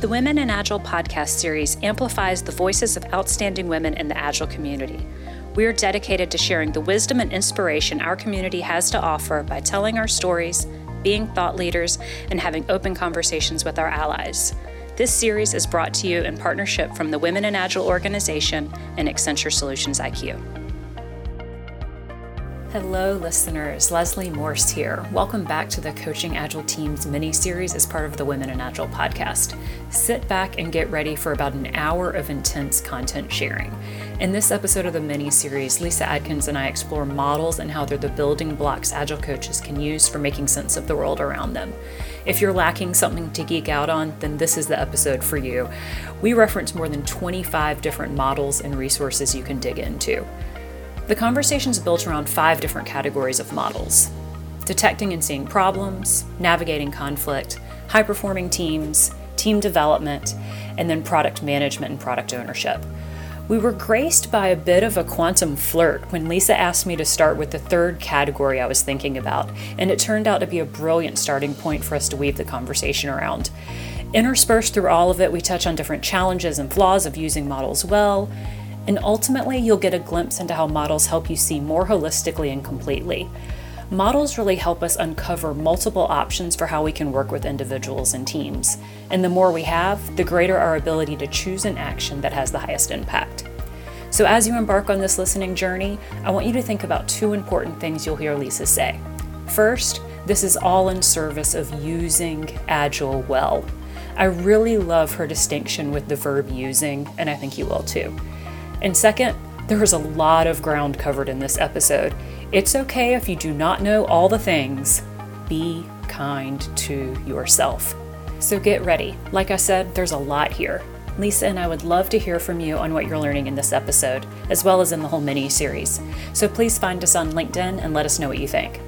The Women in Agile podcast series amplifies the voices of outstanding women in the Agile community. We are dedicated to sharing the wisdom and inspiration our community has to offer by telling our stories, being thought leaders, and having open conversations with our allies. This series is brought to you in partnership from the Women in Agile organization and Accenture Solutions IQ. Hello, listeners. Leslie Morse here. Welcome back to the Coaching Agile Teams mini series as part of the Women in Agile podcast. Sit back and get ready for about an hour of intense content sharing. In this episode of the mini series, Lyssa Adkins and I explore models and how they're the building blocks Agile coaches can use for making sense of the world around them. If you're lacking something to geek out on, then this is the episode for you. We reference more than 25 different models and resources you can dig into. The conversation is built around five different categories of models detecting and seeing problems, navigating conflict, high performing teams, team development, and then product management and product ownership. We were graced by a bit of a quantum flirt when Lyssa asked me to start with the third category I was thinking about, and it turned out to be a brilliant starting point for us to weave the conversation around. Interspersed through all of it, we touch on different challenges and flaws of using models well, and ultimately, you'll get a glimpse into how models help you see more holistically and completely. Models really help us uncover multiple options for how we can work with individuals and teams. And the more we have, the greater our ability to choose an action that has the highest impact. So, as you embark on this listening journey, I want you to think about two important things you'll hear Lyssa say. First, this is all in service of using Agile well. I really love her distinction with the verb using, and I think you will too. And second, there is a lot of ground covered in this episode. It's okay if you do not know all the things. Be kind to yourself. So get ready. Like I said, there's a lot here. Lyssa and I would love to hear from you on what you're learning in this episode, as well as in the whole mini series. So please find us on LinkedIn and let us know what you think.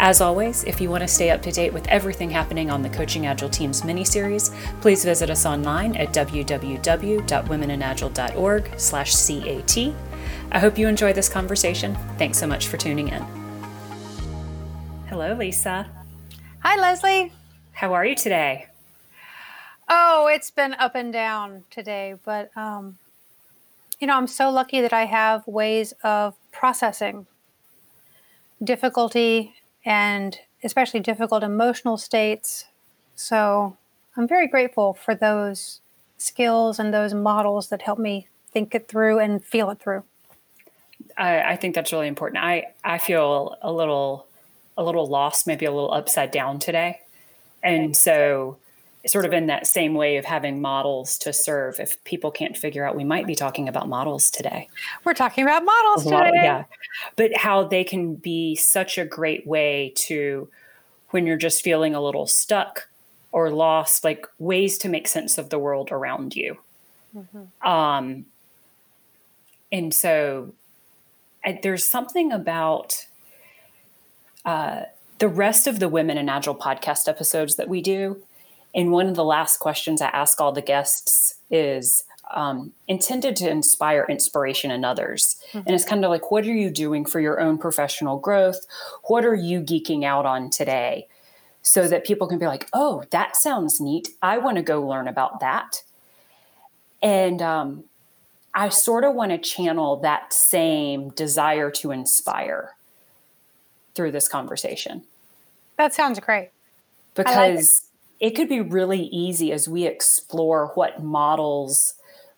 As always, if you want to stay up to date with everything happening on the Coaching Agile Teams mini-series, please visit us online at www.womeninagile.org/cat. I hope you enjoy this conversation. Thanks so much for tuning in. Hello, Lyssa. Hi, Leslie. How are you today? Oh, it's been up and down today, but um, you know, I'm so lucky that I have ways of processing difficulty and especially difficult emotional states. So I'm very grateful for those skills and those models that help me think it through and feel it through. I, I think that's really important. I, I feel a little a little lost, maybe a little upside down today. And so sort of in that same way of having models to serve. If people can't figure out, we might be talking about models today. We're talking about models today. Model, yeah. But how they can be such a great way to, when you're just feeling a little stuck or lost, like ways to make sense of the world around you. Mm-hmm. Um, and so I, there's something about uh, the rest of the Women in Agile podcast episodes that we do and one of the last questions I ask all the guests is um, intended to inspire inspiration in others. Mm-hmm. And it's kind of like, what are you doing for your own professional growth? What are you geeking out on today? So that people can be like, oh, that sounds neat. I want to go learn about that. And um, I sort of want to channel that same desire to inspire through this conversation. That sounds great. Because it could be really easy as we explore what models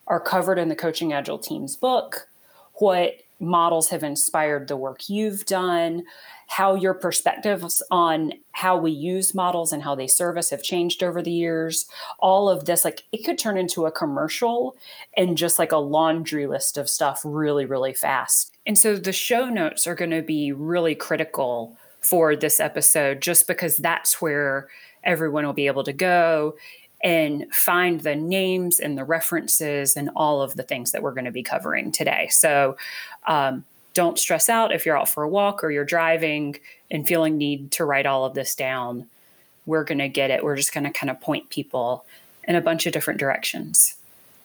are covered in the Coaching Agile Teams book, what models have inspired the work you've done, how your perspectives on how we use models and how they serve us have changed over the years. All of this, like it could turn into a commercial and just like a laundry list of stuff really, really fast. And so the show notes are going to be really critical for this episode just because that's where everyone will be able to go and find the names and the references and all of the things that we're going to be covering today. So um, don't stress out if you're out for a walk or you're driving and feeling need to write all of this down. We're going to get it. We're just going to kind of point people in a bunch of different directions.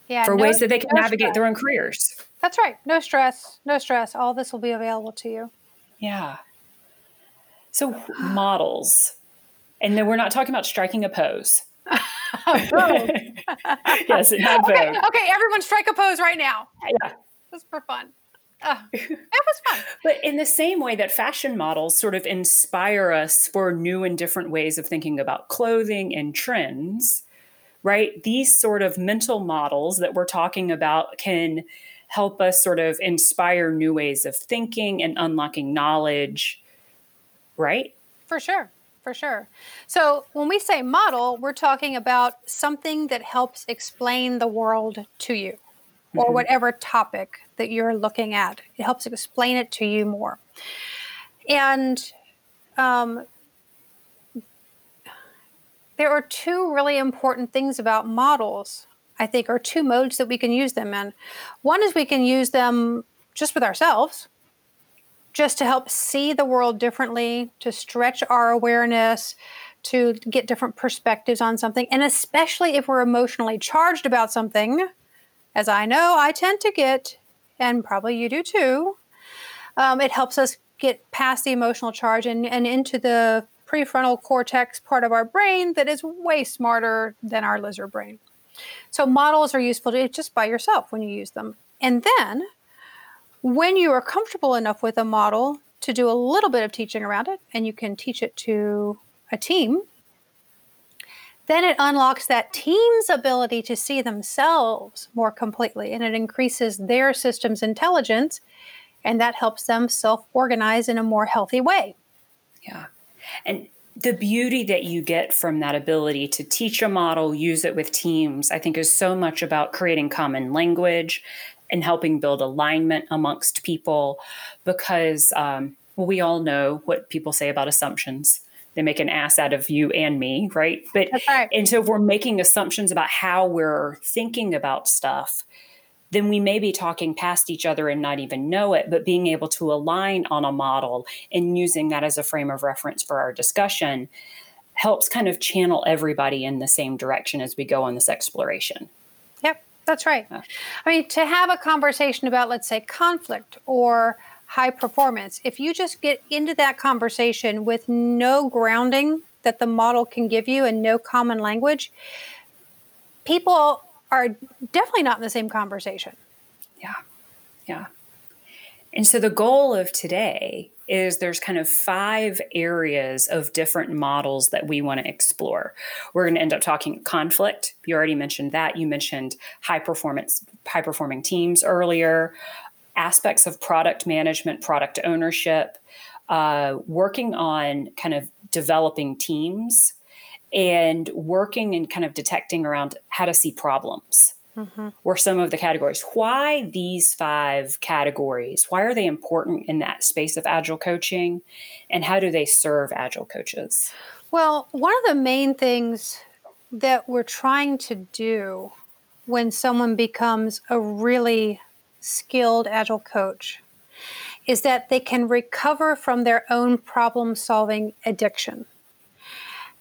Yeah, for no, ways that they can no navigate stress. their own careers. That's right. No stress. No stress. All this will be available to you. Yeah. So models and then we're not talking about striking a pose. oh, yes, it had okay, okay, everyone strike a pose right now. Yeah. Just for fun. Oh, it was fun. but in the same way that fashion models sort of inspire us for new and different ways of thinking about clothing and trends, right? These sort of mental models that we're talking about can help us sort of inspire new ways of thinking and unlocking knowledge, right? For sure. For sure. So, when we say model, we're talking about something that helps explain the world to you or mm-hmm. whatever topic that you're looking at. It helps explain it to you more. And um, there are two really important things about models, I think, or two modes that we can use them in. One is we can use them just with ourselves, just to help see the world differently, to stretch our awareness, to get different perspectives on something. And especially if we're emotionally charged about something, as I know I tend to get, and probably you do too, um, it helps us get past the emotional charge and, and into the prefrontal cortex part of our brain that is way smarter than our lizard brain. So models are useful to just by yourself when you use them. And then when you are comfortable enough with a model to do a little bit of teaching around it, and you can teach it to a team, then it unlocks that team's ability to see themselves more completely and it increases their system's intelligence and that helps them self organize in a more healthy way. Yeah. And the beauty that you get from that ability to teach a model, use it with teams, I think is so much about creating common language, and helping build alignment amongst people because um, well, we all know what people say about assumptions. They make an ass out of you and me right? But right. and so if we're making assumptions about how we're thinking about stuff then we may be talking past each other and not even know it but being able to align on a model and using that as a frame of reference for our discussion helps kind of channel everybody in the same direction as we go on this exploration that's right. I mean, to have a conversation about, let's say, conflict or high performance, if you just get into that conversation with no grounding that the model can give you and no common language, people are definitely not in the same conversation. Yeah. Yeah. And so the goal of today is there's kind of five areas of different models that we want to explore. We're going to end up talking conflict. You already mentioned that. You mentioned high performance, high performing teams earlier, aspects of product management, product ownership, uh, working on kind of developing teams and working and kind of detecting around how to see problems mm-hmm. were some of the categories. Why these five categories? Why are they important in that space of agile coaching? And how do they serve agile coaches? Well, one of the main things that we're trying to do when someone becomes a really skilled agile coach is that they can recover from their own problem solving addiction.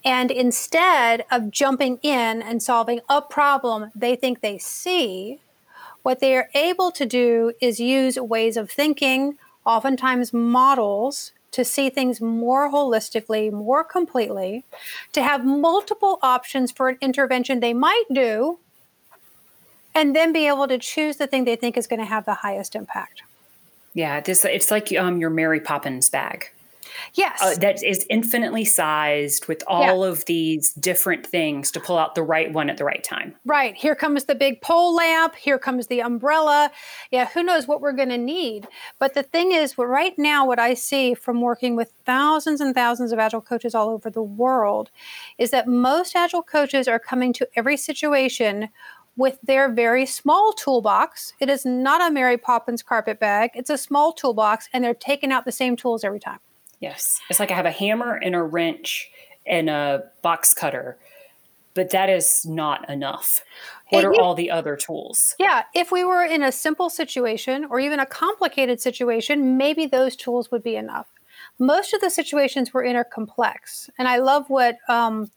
And instead of jumping in and solving a problem they think they see, what they are able to do is use ways of thinking, oftentimes models, to see things more holistically, more completely, to have multiple options for an intervention they might do, and then be able to choose the thing they think is going to have the highest impact. Yeah, this it's like um, your Mary Poppins bag. Yes. Uh, that is infinitely sized with all yeah. of these different things to pull out the right one at the right time. Right. Here comes the big pole lamp. Here comes the umbrella. Yeah, who knows what we're going to need. But the thing is, right now, what I see from working with thousands and thousands of Agile coaches all over the world is that most Agile coaches are coming to every situation with their very small toolbox. It is not a Mary Poppins carpet bag, it's a small toolbox, and they're taking out the same tools every time. Yes. It's like I have a hammer and a wrench and a box cutter, but that is not enough. What are all the other tools? Yeah. If we were in a simple situation or even a complicated situation, maybe those tools would be enough. Most of the situations we're in are complex. And I love what, um,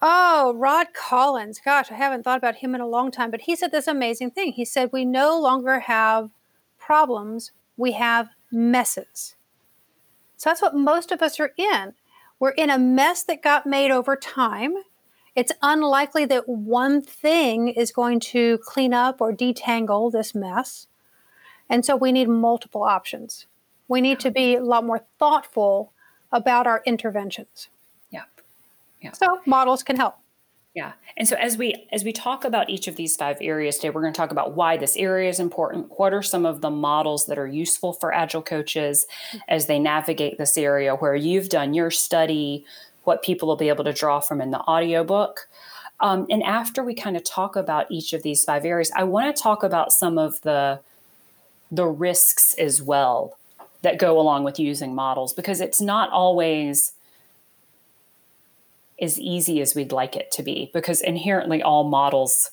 oh, Rod Collins. Gosh, I haven't thought about him in a long time, but he said this amazing thing. He said, We no longer have problems, we have messes. So that's what most of us are in. We're in a mess that got made over time. it's unlikely that one thing is going to clean up or detangle this mess. And so we need multiple options. We need to be a lot more thoughtful about our interventions. Yeah. Yeah. So models can help. Yeah. And so as we as we talk about each of these five areas today, we're going to talk about why this area is important. What are some of the models that are useful for agile coaches as they navigate this area where you've done your study, what people will be able to draw from in the audiobook. Um, and after we kind of talk about each of these five areas, I want to talk about some of the the risks as well that go along with using models because it's not always as easy as we'd like it to be because inherently all models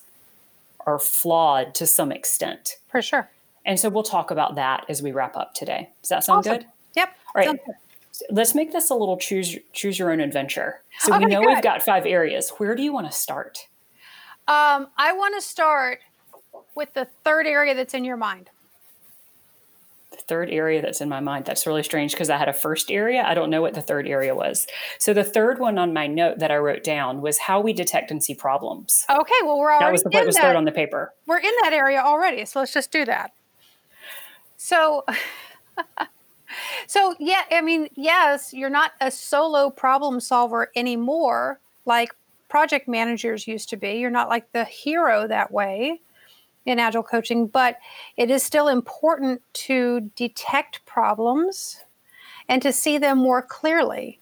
are flawed to some extent. For sure. And so we'll talk about that as we wrap up today. Does that sound Awesome. good? Yep. All right. Let's make this a little choose choose your own adventure. So we know good. we've got five areas. Where do you want to start? Um, I want to start with the third area that's in your mind. The third area that's in my mind. That's really strange because I had a first area. I don't know what the third area was. So the third one on my note that I wrote down was how we detect and see problems. Okay, well we're already That was the in what was that. third on the paper. we're in that area already, so let's just do that. So, so yeah, I mean, yes, you're not a solo problem solver anymore, like project managers used to be. You're not like the hero that way in agile coaching, but it is still important to detect problems and to see them more clearly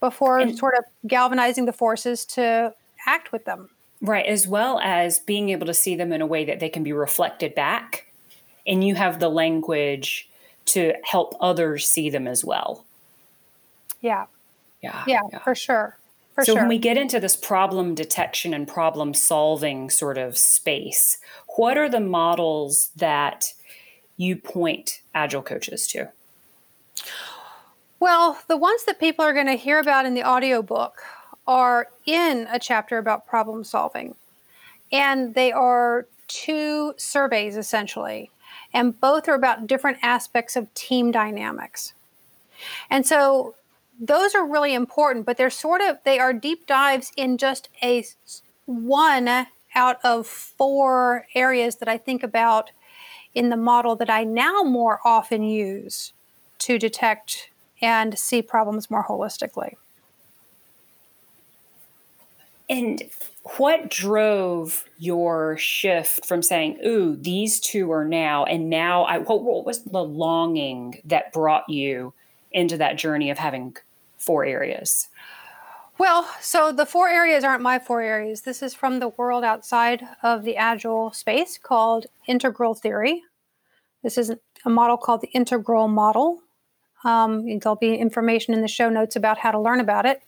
before And- sort of galvanizing the forces to act with them. Right, as well as being able to see them in a way that they can be reflected back. And you have the language to help others see them as well. Yeah, Yeah. yeah, for sure. For so sure. when we get into this problem detection and problem solving sort of space, what are the models that you point agile coaches to? Well, the ones that people are going to hear about in the audiobook are in a chapter about problem solving. And they are two surveys essentially. And both are about different aspects of team dynamics. And so those are really important, but they're sort of they are deep dives in just a one out of four areas that I think about in the model that I now more often use to detect and see problems more holistically. And what drove your shift from saying, "Ooh, these two are now," and now I? What, what was the longing that brought you into that journey of having four areas? Well, so the four areas aren't my four areas. This is from the world outside of the Agile space called integral theory. This is a model called the integral model. Um, there'll be information in the show notes about how to learn about it,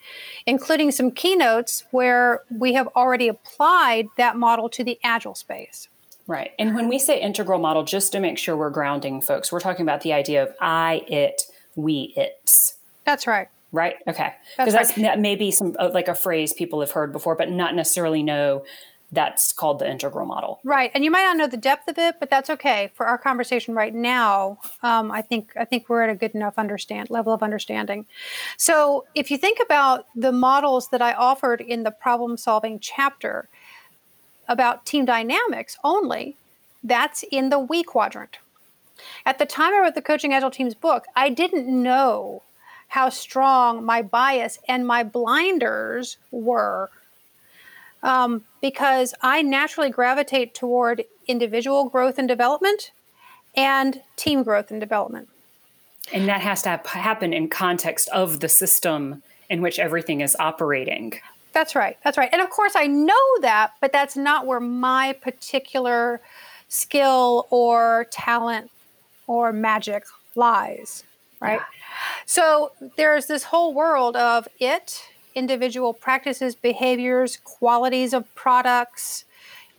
including some keynotes where we have already applied that model to the Agile space. Right. And when we say integral model, just to make sure we're grounding folks, we're talking about the idea of I, it, we, it's. That's right. Right. Okay. Because that's, that may be some uh, like a phrase people have heard before, but not necessarily know that's called the integral model. Right, and you might not know the depth of it, but that's okay for our conversation right now. Um, I think I think we're at a good enough understand level of understanding. So, if you think about the models that I offered in the problem solving chapter about team dynamics only, that's in the we quadrant. At the time I wrote the Coaching Agile Teams book, I didn't know how strong my bias and my blinders were um, because I naturally gravitate toward individual growth and development and team growth and development. And that has to hap- happen in context of the system in which everything is operating. That's right. That's right. And of course, I know that, but that's not where my particular skill or talent or magic lies, right? So there's this whole world of it, individual practices, behaviors, qualities of products,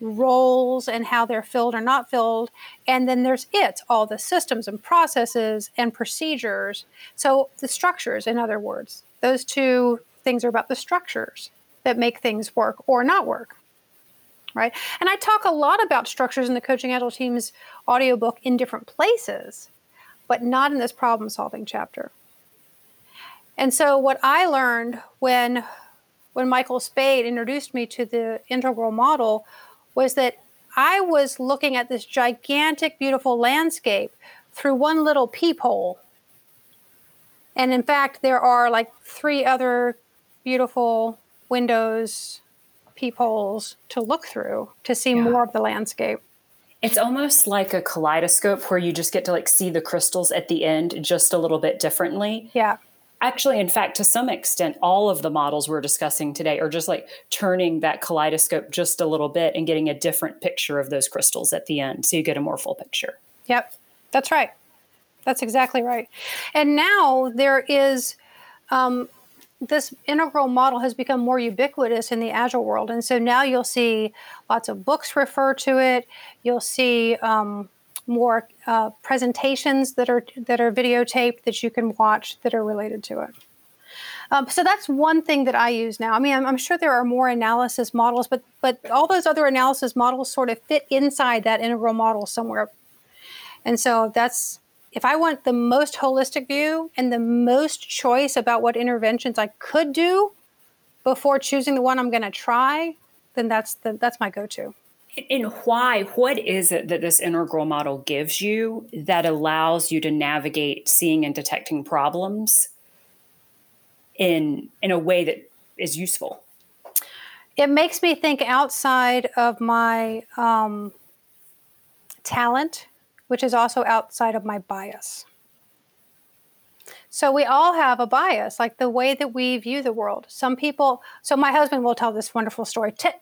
roles, and how they're filled or not filled. And then there's it, all the systems and processes and procedures. So the structures, in other words, those two things are about the structures that make things work or not work. Right. And I talk a lot about structures in the Coaching Agile Teams audiobook in different places, but not in this problem solving chapter. And so, what I learned when when Michael Spayd introduced me to the integral model was that I was looking at this gigantic, beautiful landscape through one little peephole. And in fact, there are like three other beautiful windows, peepholes to look through to see yeah. more of the landscape. It's almost like a kaleidoscope where you just get to like see the crystals at the end just a little bit differently. Yeah. Actually, in fact, to some extent, all of the models we're discussing today are just like turning that kaleidoscope just a little bit and getting a different picture of those crystals at the end. So you get a more full picture. Yep. That's right. That's exactly right. And now there is um, this integral model has become more ubiquitous in the agile world and so now you'll see lots of books refer to it you'll see um, more uh, presentations that are that are videotaped that you can watch that are related to it um, so that's one thing that I use now. I mean, I'm, I'm, sure there are more analysis models, but but all those other analysis models sort of fit inside that integral model somewhere. And so that's if I want the most holistic view and the most choice about what interventions I could do before choosing the one I'm going to try, then that's the, that's my go-to. And why? What is it that this integral model gives you that allows you to navigate seeing and detecting problems in in a way that is useful? It makes me think outside of my um, talent which is also outside of my bias. So we all have a bias, like the way that we view the world. Some people, so my husband will tell this wonderful story to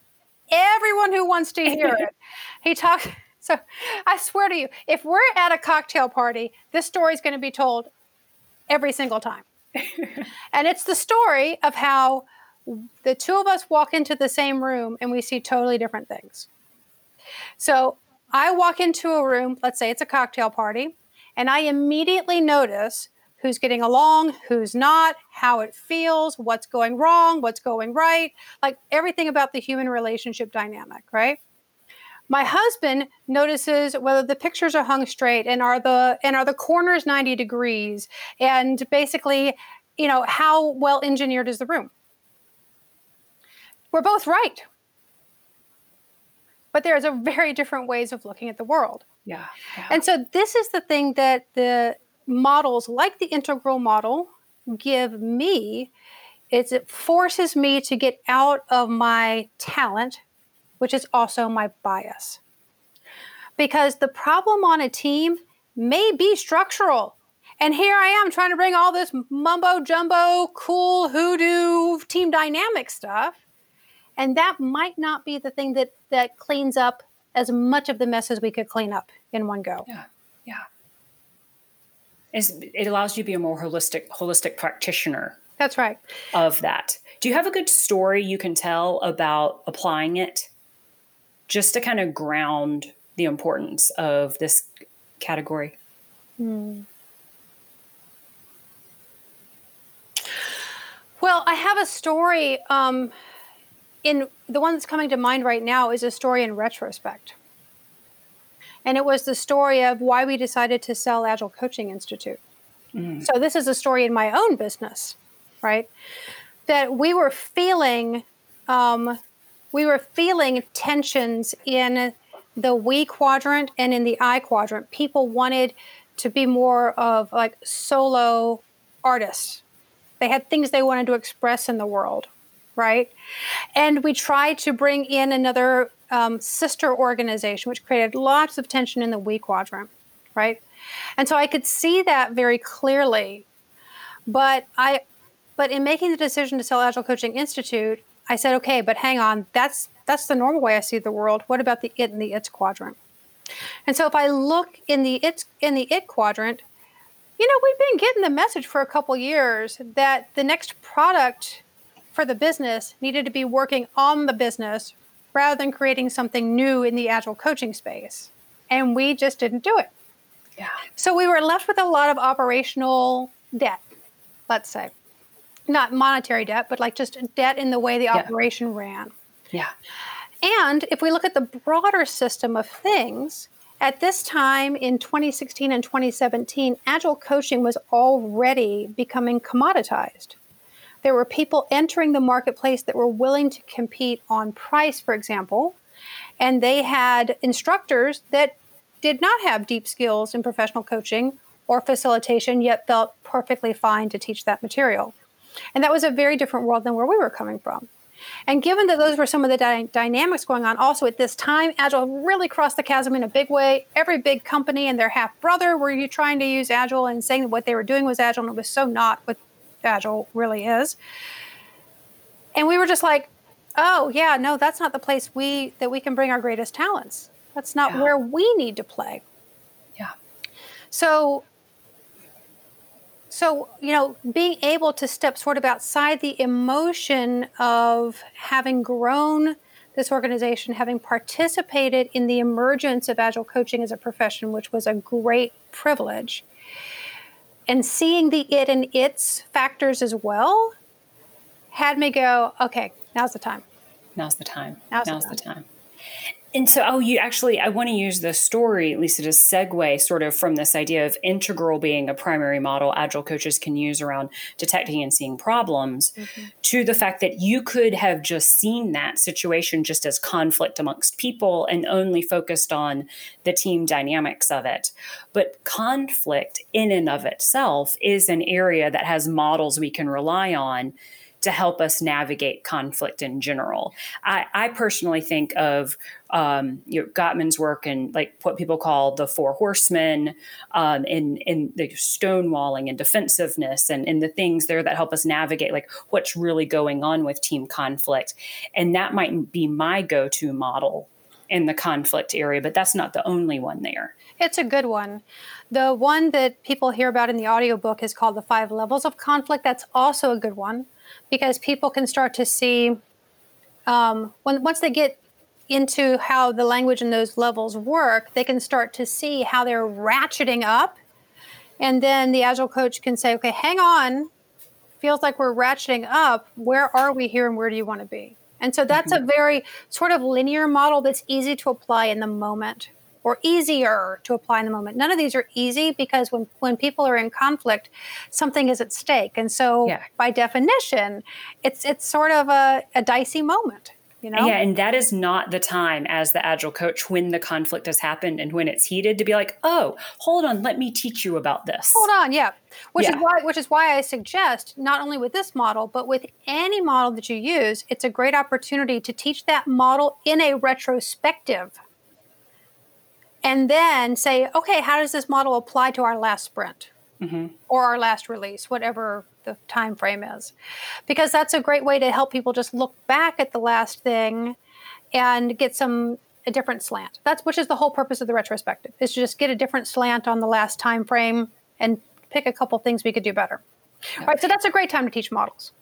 everyone who wants to hear it. He talks, so I swear to you, if we're at a cocktail party, this story is going to be told every single time. and it's the story of how the two of us walk into the same room and we see totally different things. So I walk into a room, let's say it's a cocktail party, and I immediately notice who's getting along, who's not, how it feels, what's going wrong, what's going right, like everything about the human relationship dynamic, right? My husband notices whether the pictures are hung straight and are the and are the corners 90 degrees and basically, you know, how well engineered is the room. We're both right but there's a very different ways of looking at the world. Yeah, yeah. And so this is the thing that the models like the integral model give me is it forces me to get out of my talent, which is also my bias. Because the problem on a team may be structural. And here I am trying to bring all this mumbo jumbo, cool hoodoo team dynamic stuff and that might not be the thing that that cleans up as much of the mess as we could clean up in one go. Yeah, yeah. It's, it allows you to be a more holistic holistic practitioner. That's right. Of that, do you have a good story you can tell about applying it, just to kind of ground the importance of this category? Hmm. Well, I have a story. Um, in the one that's coming to mind right now is a story in retrospect. And it was the story of why we decided to sell Agile Coaching Institute. Mm. So this is a story in my own business, right? That we were feeling, um, we were feeling tensions in the we quadrant and in the I quadrant. People wanted to be more of like solo artists. They had things they wanted to express in the world, right? And we tried to bring in another um, sister organization, which created lots of tension in the we quadrant, right? And so I could see that very clearly. But I, but in making the decision to sell Agile Coaching Institute, I said, okay, but hang on, that's that's the normal way I see the world. What about the it and the its quadrant? And so if I look in the it in the it quadrant, you know, we've been getting the message for a couple years that the next product for the business needed to be working on the business rather than creating something new in the agile coaching space. And we just didn't do it. Yeah. So we were left with a lot of operational debt, let's say. Not monetary debt, but like just debt in the way the yeah. operation ran. Yeah. And if we look at the broader system of things, at this time in 2016 and 2017, agile coaching was already becoming commoditized There were people entering the marketplace that were willing to compete on price, for example, and they had instructors that did not have deep skills in professional coaching or facilitation, yet felt perfectly fine to teach that material. And that was a very different world than where we were coming from. And given that those were some of the dy- dynamics going on, also at this time, Agile really crossed the chasm in a big way. Every big company and their half brother were trying to use Agile and saying that what they were doing was Agile, and it was so not what Agile really is. And we were just like, oh yeah, no, that's not the place we that we can bring our greatest talents. That's not yeah. where we need to play. Yeah. So so, you know, being able to step sort of outside the emotion of having grown this organization, having participated in the emergence of Agile coaching as a profession, which was a great privilege, and seeing the it and its factors as well had me go, okay, now's the time. Now's the time. Now's, now's the, time. the time. And so, oh, you actually, I want to use the story, Lyssa, to segue sort of from this idea of integral being a primary model agile coaches can use around detecting and seeing problems mm-hmm. to the fact that you could have just seen that situation just as conflict amongst people and only focused on the team dynamics of it. But conflict in and of itself is an area that has models we can rely on to help us navigate conflict in general. I, I personally think of um, you know, Gottman's work and like what people call the four horsemen um, in, in the stonewalling and defensiveness and, and the things there that help us navigate like what's really going on with team conflict. And that might be my go-to model in the conflict area, but that's not the only one there. It's a good one. The one that people hear about in the audiobook is called The Five Levels of Conflict. That's also a good one because people can start to see um, when once they get into how the language and those levels work, they can start to see how they're ratcheting up. And then the agile coach can say, okay, hang on. Feels like we're ratcheting up. Where are we here and where do you want to be? And so that's mm-hmm. a very sort of linear model that's easy to apply in the moment or easier to apply in the moment. None of these are easy because when, when people are in conflict, something is at stake. And so yeah. by definition, it's it's sort of a, a dicey moment. You know? Yeah, and that is not the time as the agile coach when the conflict has happened and when it's heated to be like, "Oh, hold on, let me teach you about this." Hold on, yeah. Which yeah. is why which is why I suggest not only with this model, but with any model that you use, it's a great opportunity to teach that model in a retrospective and then say, okay, how does this model apply to our last sprint mm-hmm. or our last release, whatever the time frame is? Because that's a great way to help people just look back at the last thing and get some a different slant. That's which is the whole purpose of the retrospective is to just get a different slant on the last time frame and pick a couple things we could do better. Yeah. All right, so that's a great time to teach models.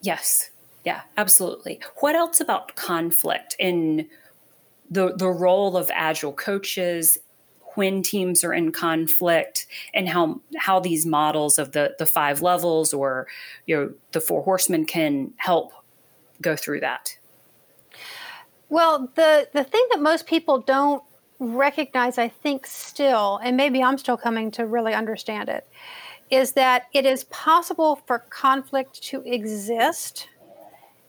Yes. Yeah, absolutely. What else about conflict in the the role of agile coaches when teams are in conflict and how how these models of the the five levels or you know the four horsemen can help go through that. Well the the thing that most people don't recognize i think still and maybe i'm still coming to really understand it is that it is possible for conflict to exist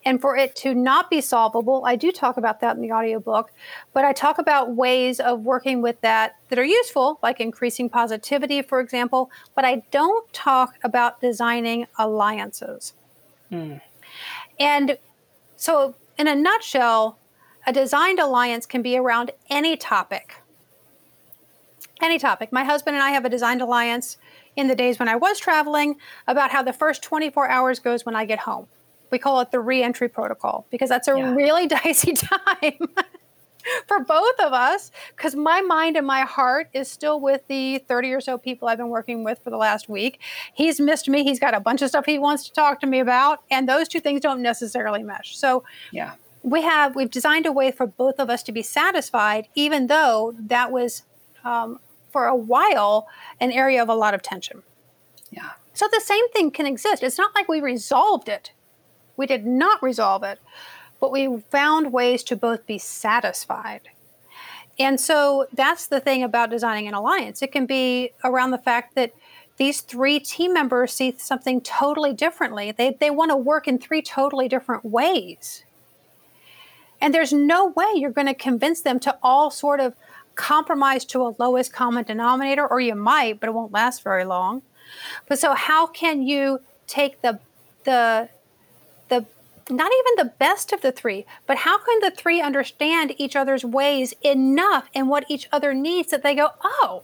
and for it to not be solvable i do talk about that in the audiobook but i talk about ways of working with that that are useful like increasing positivity for example but i don't talk about designing alliances. Mm. and so in a nutshell a designed alliance can be around any topic. Any topic. My husband and i have a designed alliance in the days when i was traveling about how the first 24 hours goes when i get home we call it the reentry protocol because that's a yeah. really dicey time for both of us because my mind and my heart is still with the 30 or so people I've been working with for the last week. He's missed me. He's got a bunch of stuff he wants to talk to me about, and those two things don't necessarily mesh. So, yeah. We have we've designed a way for both of us to be satisfied, even though that was um, for a while an area of a lot of tension. Yeah. So the same thing can exist. It's not like we resolved it we did not resolve it, but we found ways to both be satisfied. And so that's the thing about designing an alliance. It can be around the fact that these three team members see something totally differently. They, they want to work in three totally different ways. And there's no way you're going to convince them to all sort of compromise to a lowest common denominator, or you might, but it won't last very long. But so, how can you take the the the not even the best of the three, but how can the three understand each other's ways enough and what each other needs that they go, oh,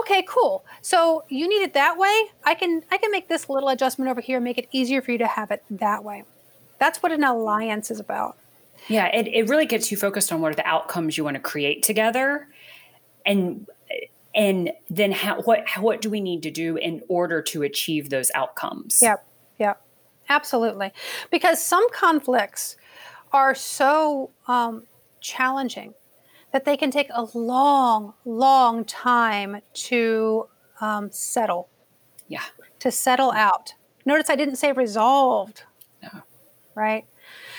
okay, cool. So you need it that way. I can I can make this little adjustment over here, and make it easier for you to have it that way. That's what an alliance is about. Yeah, it, it really gets you focused on what are the outcomes you want to create together. And and then how what what do we need to do in order to achieve those outcomes? Yep. Yep. Absolutely. Because some conflicts are so um, challenging that they can take a long, long time to um, settle. Yeah. To settle out. Notice I didn't say resolved. No. Right?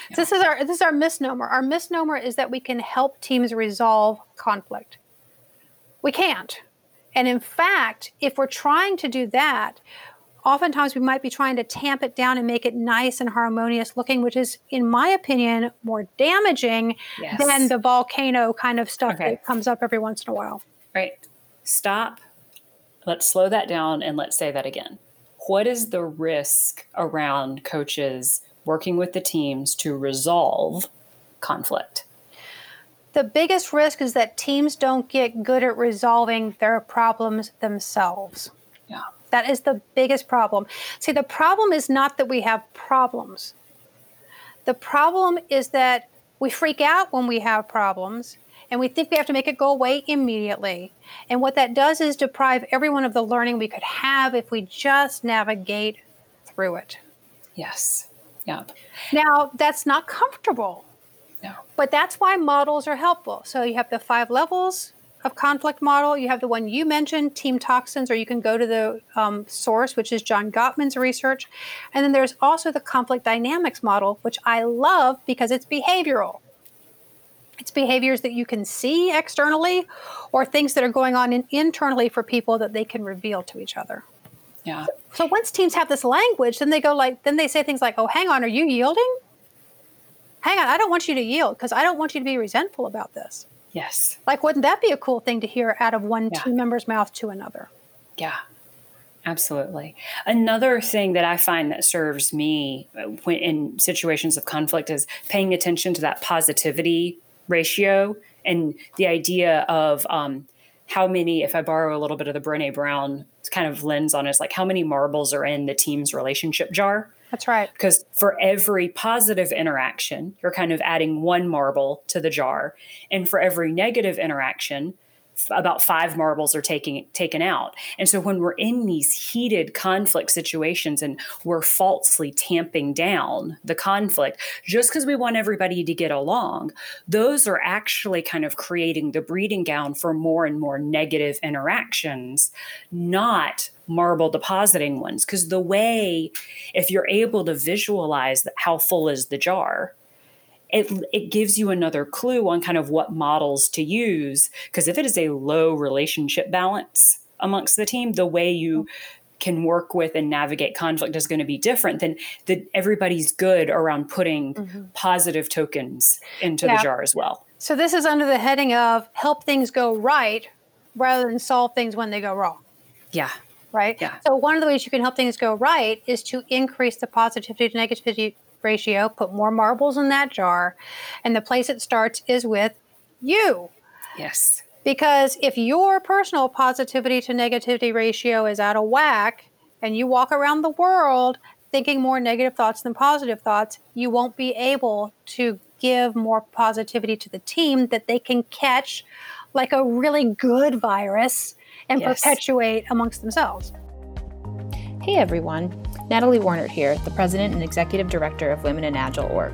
Yeah. This is our this is our misnomer. Our misnomer is that we can help teams resolve conflict. We can't. And in fact, if we're trying to do that, oftentimes we might be trying to tamp it down and make it nice and harmonious looking, which is, in my opinion, more damaging yes. than the volcano kind of stuff okay. that comes up every once in a while. Right. Stop. Let's slow that down and let's say that again. What is the risk around coaches working with the teams to resolve conflict? The biggest risk is that teams don't get good at resolving their problems themselves. Yeah. That is the biggest problem. See, the problem is not that we have problems. The problem is that we freak out when we have problems and we think we have to make it go away immediately. And what that does is deprive everyone of the learning we could have if we just navigate through it. Yes. Yep. Now, that's not comfortable. No. But that's why models are helpful. So you have the five levels of conflict model. You have the one you mentioned, Team Toxins, or you can go to the um, source, which is John Gottman's research. And then there's also the conflict dynamics model, which I love because it's behavioral. It's behaviors that you can see externally or things that are going on in, internally for people that they can reveal to each other. Yeah. So once teams have this language, then they go like, then they say things like, oh, hang on, are you yielding? Hang on, I don't want you to yield because I don't want you to be resentful about this. Yes. Like, wouldn't that be a cool thing to hear out of one yeah. team member's mouth to another? Yeah, absolutely. Another thing that I find that serves me uh, when, in situations of conflict is paying attention to that positivity ratio and the idea of um, how many, if I borrow a little bit of the Brene Brown kind of lens on it, it's like how many marbles are in the team's relationship jar. That's right. Because for every positive interaction, you're kind of adding one marble to the jar. And for every negative interaction, about five marbles are taking taken out. And so when we're in these heated conflict situations and we're falsely tamping down the conflict just because we want everybody to get along, those are actually kind of creating the breeding ground for more and more negative interactions, not marble depositing ones because the way if you're able to visualize how full is the jar it, it gives you another clue on kind of what models to use. Because if it is a low relationship balance amongst the team, the way you can work with and navigate conflict is going to be different than that everybody's good around putting mm-hmm. positive tokens into yeah. the jar as well. So this is under the heading of help things go right rather than solve things when they go wrong. Yeah. Right? Yeah. So one of the ways you can help things go right is to increase the positivity to negativity ratio, put more marbles in that jar. And the place it starts is with you. Yes. Because if your personal positivity to negativity ratio is out of whack and you walk around the world thinking more negative thoughts than positive thoughts, you won't be able to give more positivity to the team that they can catch like a really good virus and yes. perpetuate amongst themselves. Hey everyone, Natalie Warnert here, the President and Executive Director of Women in Agile Org.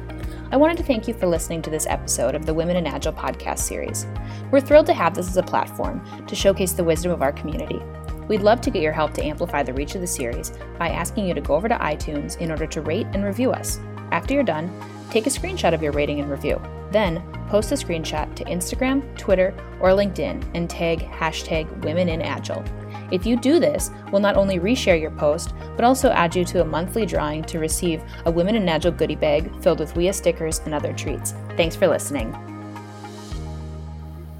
I wanted to thank you for listening to this episode of the Women in Agile podcast series. We're thrilled to have this as a platform to showcase the wisdom of our community. We'd love to get your help to amplify the reach of the series by asking you to go over to iTunes in order to rate and review us. After you're done, take a screenshot of your rating and review. Then, post a screenshot to Instagram, Twitter, or LinkedIn and tag hashtag Women in Agile. If you do this, we'll not only reshare your post, but also add you to a monthly drawing to receive a Women in Agile goodie bag filled with WIA stickers and other treats. Thanks for listening.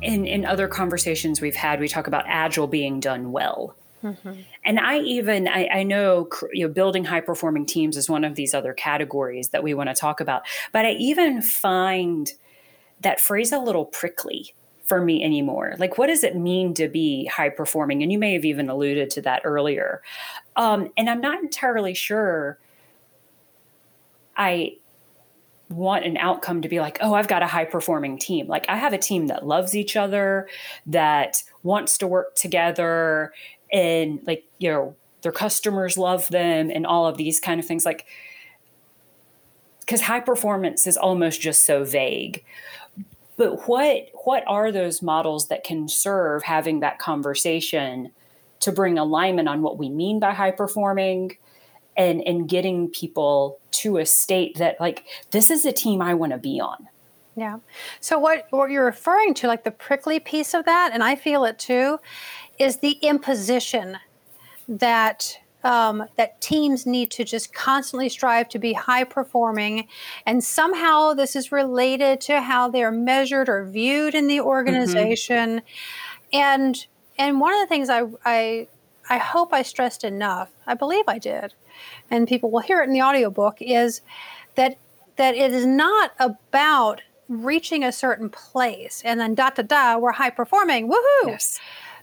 In, in other conversations we've had, we talk about Agile being done well. Mm-hmm. And I even I, I, know you know building high performing teams is one of these other categories that we want to talk about. But I even find that phrase a little prickly for me anymore. Like, what does it mean to be high performing? And you may have even alluded to that earlier. Um, and I'm not entirely sure. I want an outcome to be like, oh, I've got a high performing team. Like, I have a team that loves each other, that wants to work together, and like, you know, their customers love them, and all of these kind of things. Like, because high performance is almost just so vague but what what are those models that can serve having that conversation to bring alignment on what we mean by high performing and and getting people to a state that like this is a team I want to be on. Yeah. So what what you're referring to like the prickly piece of that and I feel it too is the imposition that um, that teams need to just constantly strive to be high performing. And somehow this is related to how they're measured or viewed in the mm-hmm. organization. Mm-hmm. And and one of the things I, I I hope I stressed enough, I believe I did, and people will hear it in the audiobook, is that that it is not about reaching a certain place and then da da da, we're high performing, woohoo. Yes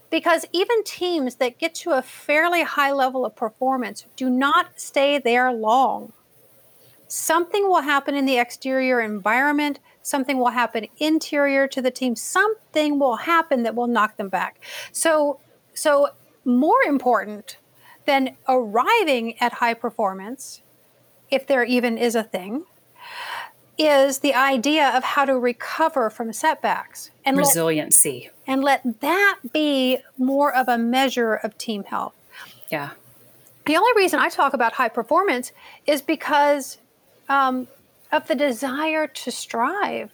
because even teams that get to a fairly high level of performance do not stay there long. Something will happen in the exterior environment, something will happen interior to the team, something will happen that will knock them back. So, so more important than arriving at high performance, if there even is a thing, is the idea of how to recover from setbacks and resiliency. Let, and let that be more of a measure of team health. Yeah. The only reason I talk about high performance is because um, of the desire to strive.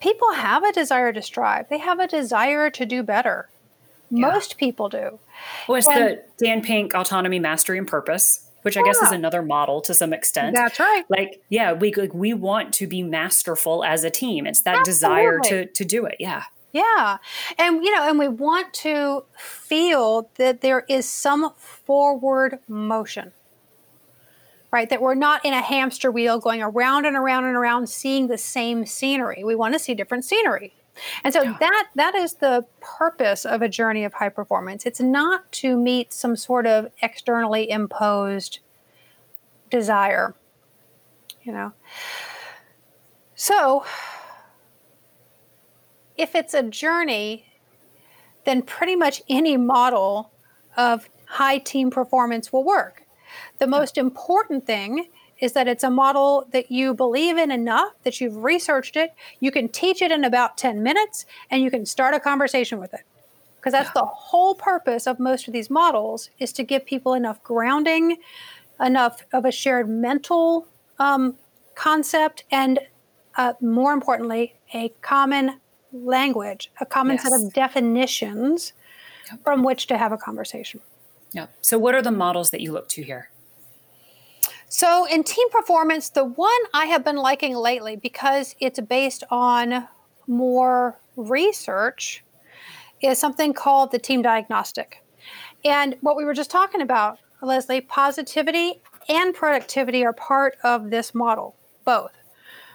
People have a desire to strive, they have a desire to do better. Yeah. Most people do. Well, it's and, the Dan Pink autonomy, mastery, and purpose which I guess is another model to some extent. That's right. Like, yeah, we like, we want to be masterful as a team. It's that Absolutely. desire to to do it. Yeah. Yeah. And you know, and we want to feel that there is some forward motion. Right? That we're not in a hamster wheel going around and around and around seeing the same scenery. We want to see different scenery. And so yeah. that that is the purpose of a journey of high performance. It's not to meet some sort of externally imposed desire. You know. So if it's a journey, then pretty much any model of high team performance will work. The most important thing is that it's a model that you believe in enough that you've researched it, you can teach it in about 10 minutes, and you can start a conversation with it. Because that's yeah. the whole purpose of most of these models is to give people enough grounding, enough of a shared mental um, concept, and uh, more importantly, a common language, a common yes. set of definitions yep. from which to have a conversation. Yeah. So, what are the models that you look to here? So, in team performance, the one I have been liking lately because it's based on more research is something called the team diagnostic. And what we were just talking about, Leslie, positivity and productivity are part of this model, both.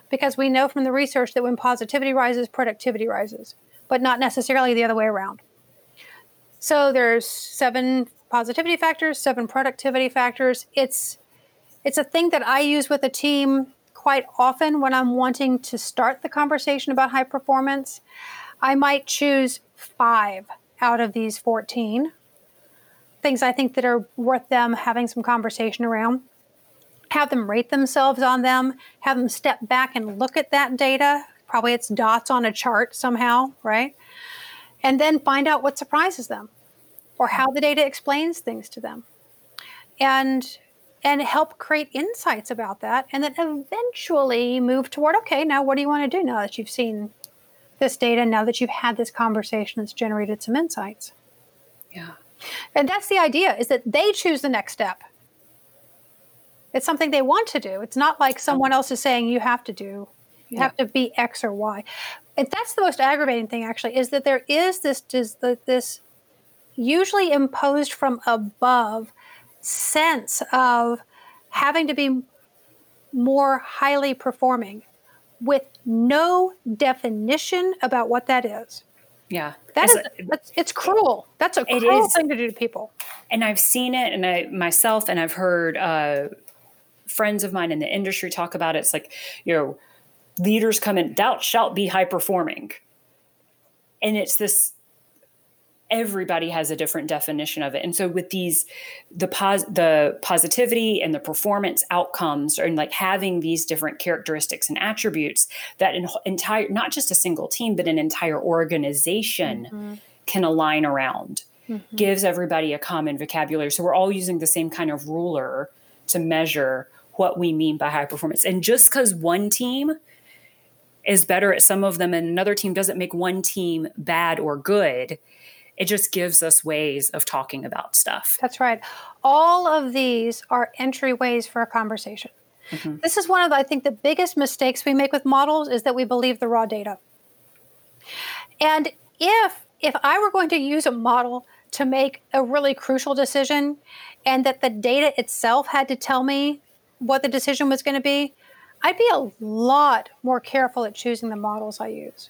Because we know from the research that when positivity rises, productivity rises, but not necessarily the other way around. So there's seven positivity factors, seven productivity factors. It's it's a thing that I use with a team quite often when I'm wanting to start the conversation about high performance. I might choose five out of these 14 things I think that are worth them having some conversation around. Have them rate themselves on them, have them step back and look at that data. Probably it's dots on a chart somehow, right? And then find out what surprises them or how the data explains things to them. And and help create insights about that and then eventually move toward okay now what do you want to do now that you've seen this data now that you've had this conversation that's generated some insights yeah And that's the idea is that they choose the next step. It's something they want to do. It's not like someone else is saying you have to do. You have to be X or Y. And that's the most aggravating thing actually is that there is this this, this usually imposed from above sense of having to be more highly performing with no definition about what that is. Yeah. That is, it's, it's cruel. That's a cruel thing to do to people. And I've seen it and I myself and I've heard uh, friends of mine in the industry talk about it. It's like, you know, leaders come in, thou shalt be high performing. And it's this everybody has a different definition of it. And so with these the pos the positivity and the performance outcomes and like having these different characteristics and attributes that an entire not just a single team but an entire organization mm-hmm. can align around mm-hmm. gives everybody a common vocabulary. So we're all using the same kind of ruler to measure what we mean by high performance. And just cuz one team is better at some of them and another team doesn't make one team bad or good it just gives us ways of talking about stuff. That's right. All of these are entryways for a conversation. Mm-hmm. This is one of, the, I think, the biggest mistakes we make with models is that we believe the raw data. And if if I were going to use a model to make a really crucial decision, and that the data itself had to tell me what the decision was going to be, I'd be a lot more careful at choosing the models I use.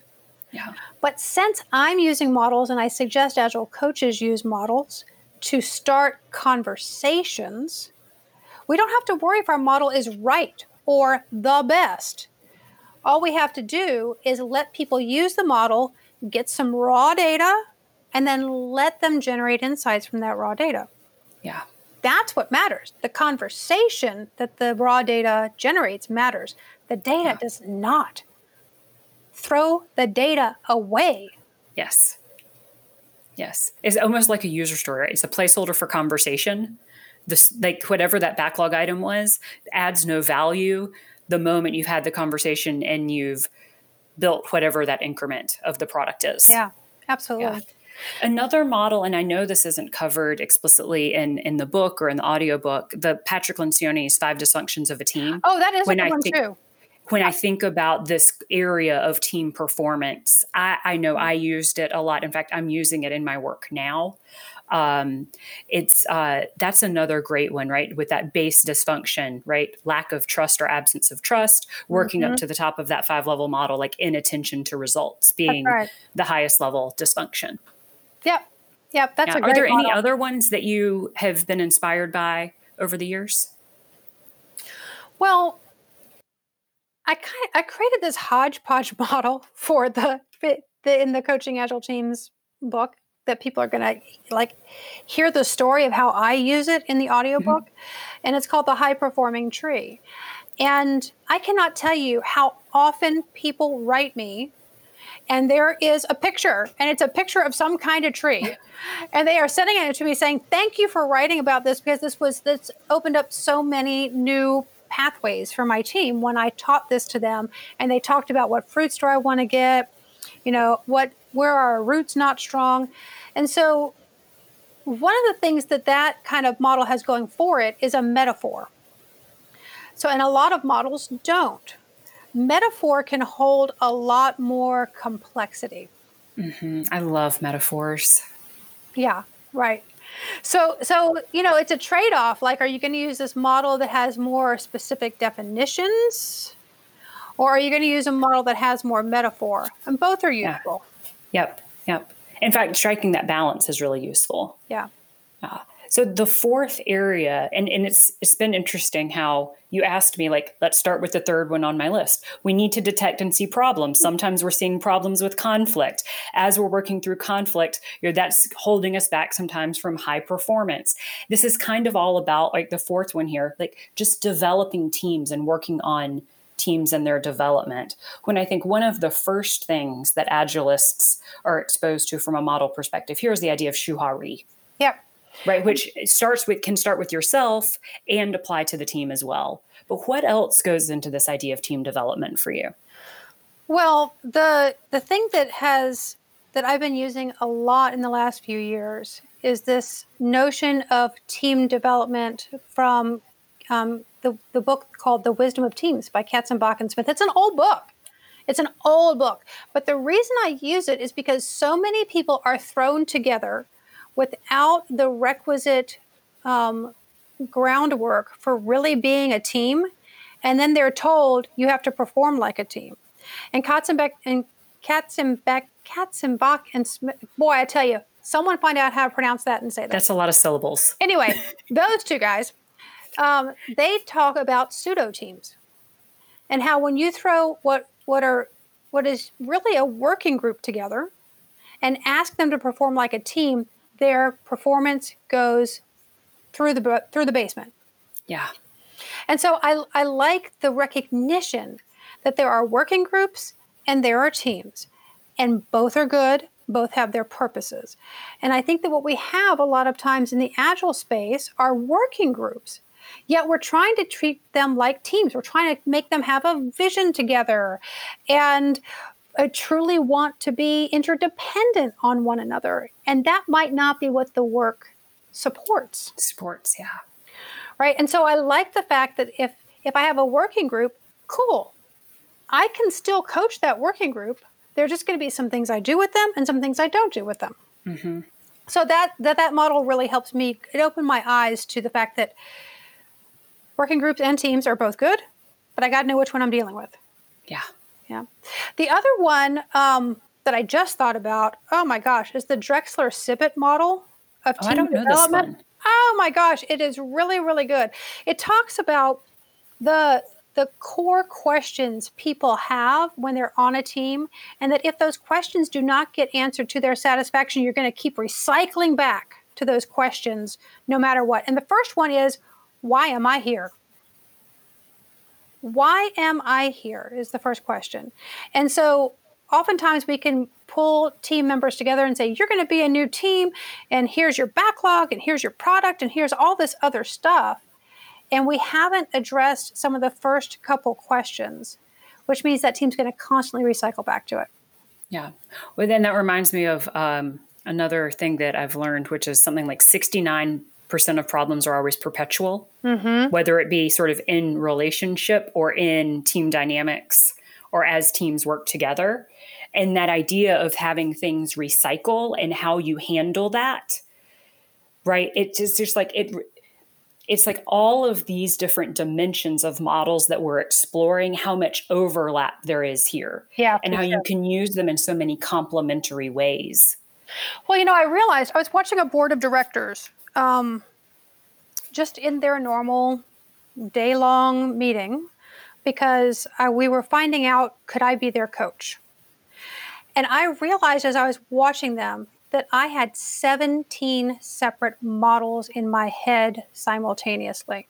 Yeah. But since I'm using models and I suggest Agile coaches use models to start conversations, we don't have to worry if our model is right or the best. All we have to do is let people use the model, get some raw data, and then let them generate insights from that raw data. Yeah. That's what matters. The conversation that the raw data generates matters. The data yeah. does not throw the data away. Yes. Yes. It's almost like a user story, right? It's a placeholder for conversation. This like whatever that backlog item was adds no value the moment you've had the conversation and you've built whatever that increment of the product is. Yeah, absolutely. Yeah. Another model, and I know this isn't covered explicitly in, in the book or in the audiobook, the Patrick Lencioni's Five Dysfunctions of a Team. Oh, that is when a I one think, too when I think about this area of team performance, I, I, know I used it a lot. In fact, I'm using it in my work now. Um, it's uh, that's another great one, right? With that base dysfunction, right? Lack of trust or absence of trust, working mm-hmm. up to the top of that five level model, like inattention to results being right. the highest level dysfunction. Yep. Yep. That's yeah. Are there model. any other ones that you have been inspired by over the years? Well, I kind I created this hodgepodge model for the, the in the coaching agile teams book that people are going to like hear the story of how I use it in the audiobook mm-hmm. and it's called the high performing tree. And I cannot tell you how often people write me and there is a picture and it's a picture of some kind of tree and they are sending it to me saying thank you for writing about this because this was this opened up so many new pathways for my team when I taught this to them and they talked about what fruits do I want to get, you know, what where are our roots not strong. And so one of the things that that kind of model has going for it is a metaphor. So and a lot of models don't. Metaphor can hold a lot more complexity. Mm-hmm. I love metaphors. Yeah, right. So, so you know, it's a trade-off. Like, are you going to use this model that has more specific definitions, or are you going to use a model that has more metaphor? And both are useful. Yeah. Yep. Yep. In fact, striking that balance is really useful. Yeah. Uh, so the fourth area, and, and it's it's been interesting how you asked me, like, let's start with the third one on my list. We need to detect and see problems. Hmm. Sometimes we're seeing problems with conflict. As we're working through conflict, that's holding us back sometimes from high performance. This is kind of all about like the fourth one here, like just developing teams and working on teams and their development. When I think one of the first things that agilists are exposed to from a model perspective, here's the idea of shuhari. Yep right which starts with can start with yourself and apply to the team as well but what else goes into this idea of team development for you well the the thing that has that I've been using a lot in the last few years is this notion of team development from um, the, the book called The Wisdom of Teams by Katzenbach and Smith. It's an old book. It's an old book. But the reason I use it is because so many people are thrown together without the requisite um, groundwork for really being a team. And then they're told you have to perform like a team. And Katzenbach and Katzenbach, Katzenbach and Smith, boy, I tell you, someone find out how to pronounce that and say that. That's a lot of syllables. Anyway, those two guys, um, they talk about pseudo teams and how when you throw what what are what is really a working group together and ask them to perform like a team, their performance goes through the through the basement. Yeah. And so I I like the recognition that there are working groups and there are teams and both are good, both have their purposes. And I think that what we have a lot of times in the agile space are working groups Yet we're trying to treat them like teams. We're trying to make them have a vision together and uh, truly want to be interdependent on one another. And that might not be what the work supports. Supports, yeah. Right. And so I like the fact that if if I have a working group, cool. I can still coach that working group. There are just going to be some things I do with them and some things I don't do with them. Mm-hmm. So that, that that model really helps me. It opened my eyes to the fact that working groups and teams are both good, but I got to know which one I'm dealing with. Yeah. Yeah. The other one um, that I just thought about, oh my gosh, is the Drexler Sibbet model of oh, team development. Oh my gosh, it is really, really good. It talks about the the core questions people have when they're on a team, and that if those questions do not get answered to their satisfaction, you're going to keep recycling back to those questions no matter what. And the first one is why am I here? Why am I here is the first question. And so oftentimes we can pull team members together and say, you're going to be a new team, and here's your backlog, and here's your product, and here's all this other stuff. And we haven't addressed some of the first couple questions, which means that team's going to constantly recycle back to it. Yeah. Well, then that reminds me of um, another thing that I've learned, which is something like 69 percent of problems are always perpetual, mm-hmm. whether it be sort of in relationship or in team dynamics or as teams work together. And that idea of having things recycle and how you handle that, right? It's just, just like it. It's like all of these different dimensions of models that we're exploring, how much overlap there is here. Yeah. And how sure. you can use them in so many complementary ways. Well, you know, I realized I was watching a board of directors um, just in their normal day long meeting because we were finding out could I be their coach? And I realized as I was watching them that I had 17 separate models in my head simultaneously.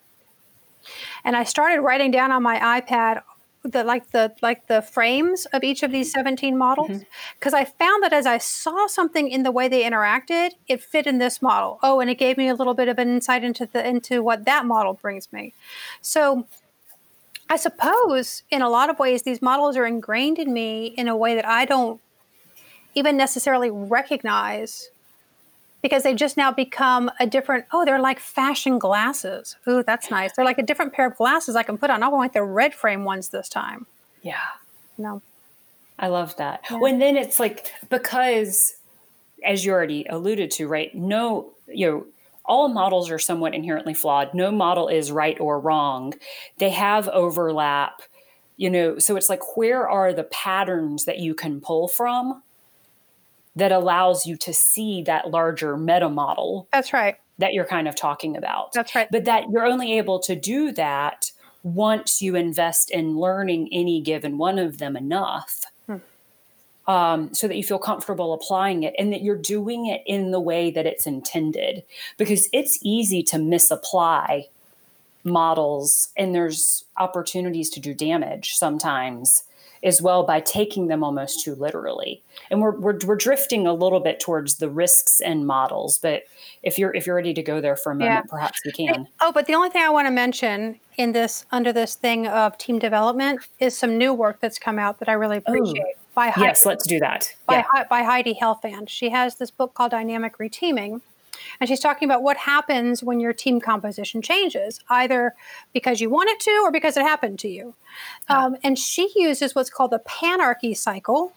And I started writing down on my iPad the like the like the frames of each of these 17 models? Because mm-hmm. i found that as i saw something in the way they interacted it fit in this model. Oh and it gave me a little bit of an insight into the into what that model brings me. So i suppose in a lot of ways these models are ingrained in me in a way that i don't even necessarily recognize because they just now become a different oh they're like fashion glasses. Ooh that's nice. They're like a different pair of glasses i can put on. I want the red frame ones this time. Yeah. No i love that. Yeah. when then it's like because as you already alluded to right no you know all models are somewhat inherently flawed. No model is right or wrong. They have overlap you know so it's like where are the patterns that you can pull from that allows you to see that larger meta model. That's right. That you're kind of talking about. That's right. But that you're only able to do that once you invest in learning any given one of them enough hmm. um, so that you feel comfortable applying it and that you're doing it in the way that it's intended. Because it's easy to misapply models and there's opportunities to do damage sometimes as well by taking them almost too literally. And we're, we're, we're drifting a little bit towards the risks and models, but if you're if you're ready to go there for a moment, yeah. perhaps we can. Oh, but the only thing I want to mention in this under this thing of team development is some new work that's come out that I really appreciate. by Heidi, yes, let's do that. By, yeah. by Heidi Helfand. She has this book called Dynamic Reteaming. And she's talking about what happens when your team composition changes, either because you want it to or because it happened to you. Um, and she uses what's called the panarchy cycle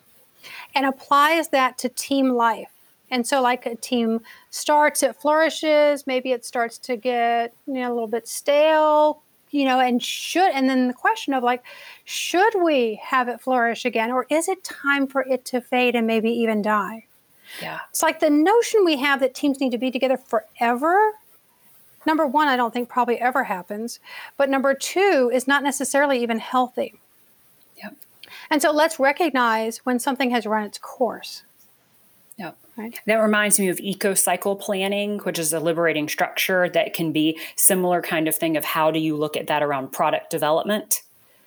and applies that to team life. And so, like a team starts, it flourishes. Maybe it starts to get you know a little bit stale, you know, and should. And then the question of like, should we have it flourish again, or is it time for it to fade and maybe even die? Yeah, it's like the notion we have that teams need to be together forever. Number one, I don't think probably ever happens. But number two is not necessarily even healthy. Yep. And so let's recognize when something has run its course. Yep. Right. That reminds me of eco cycle planning, which is a liberating structure that can be similar kind of thing of how do you look at that around product development.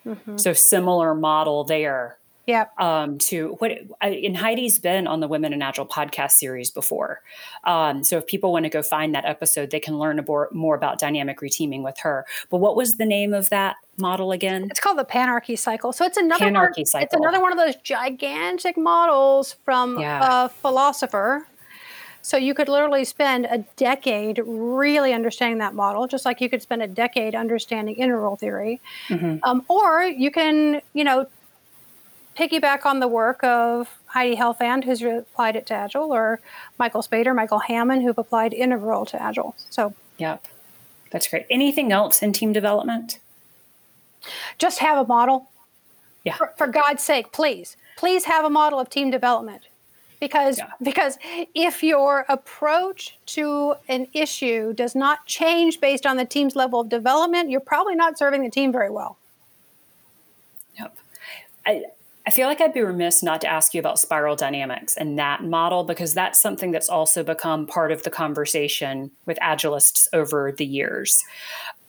Mm-hmm. So similar model there yeah. Um, to what and Heidi's been on the Women in Agile podcast series before. Um, so if people want to go find that episode, they can learn more, more about dynamic reteaming with her. But what was the name of that model again? It's called the panarchy cycle. So it's another panarchy one, cycle. It's another one of those gigantic models from yeah. a philosopher. So you could literally spend a decade really understanding that model, just like you could spend a decade understanding integral theory. Mm-hmm. Um, or you can, you know, piggyback on the work of Heidi Helfand, who's applied it to Agile, or Michael Spayd, Michael Hamman, who've applied Integral to Agile. So, yep, that's great. Anything else in team development? Just have a model. Yeah. For, for God's sake, please, please have a model of team development. Because, yeah. because if your approach to an issue does not change based on the team's level of development, you're probably not serving the team very well. Yep. I, I feel like I'd be remiss not to ask you about spiral dynamics and that model because that's something that's also become part of the conversation with agilists over the years.